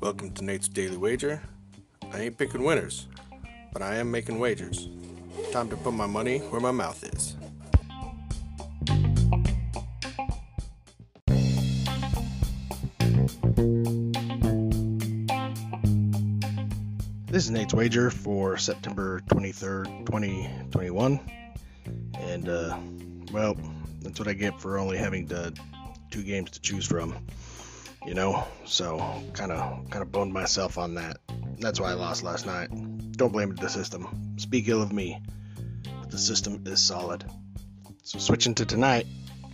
Welcome to Nate's Daily Wager. I ain't picking winners, but I am making wagers. Time to put my money where my mouth is. This is Nate's Wager for September 23rd, 2021. And, uh, well, that's what I get for only having to, two games to choose from. You know, so kind of kind of boned myself on that. That's why I lost last night. Don't blame the system. Speak ill of me. But the system is solid. So switching to tonight,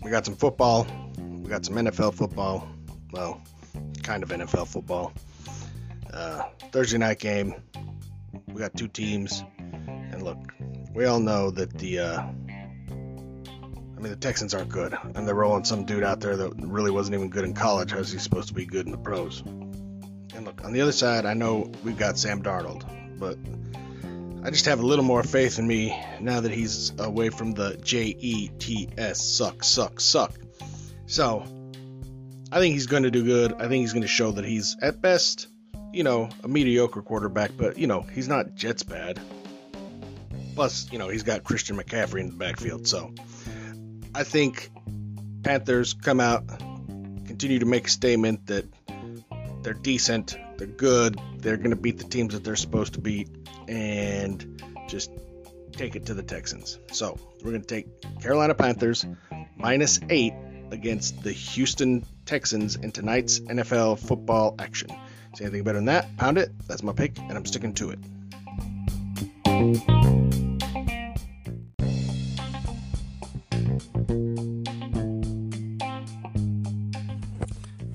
we got some football. We got some NFL football. Well, kind of NFL football. Uh, Thursday night game. We got two teams, and look, we all know that the. Uh, I mean, the Texans aren't good, and they're rolling some dude out there that really wasn't even good in college. How's he supposed to be good in the pros? And look, on the other side, I know we've got Sam Darnold, but I just have a little more faith in me now that he's away from the J E T S suck, suck, suck. So, I think he's going to do good. I think he's going to show that he's, at best, you know, a mediocre quarterback, but, you know, he's not Jets bad. Plus, you know, he's got Christian McCaffrey in the backfield. So I think Panthers come out, continue to make a statement that they're decent, they're good, they're going to beat the teams that they're supposed to beat, and just take it to the Texans. So we're going to take Carolina Panthers minus eight against the Houston Texans in tonight's NFL football action. See anything better than that? Pound it. That's my pick, and I'm sticking to it.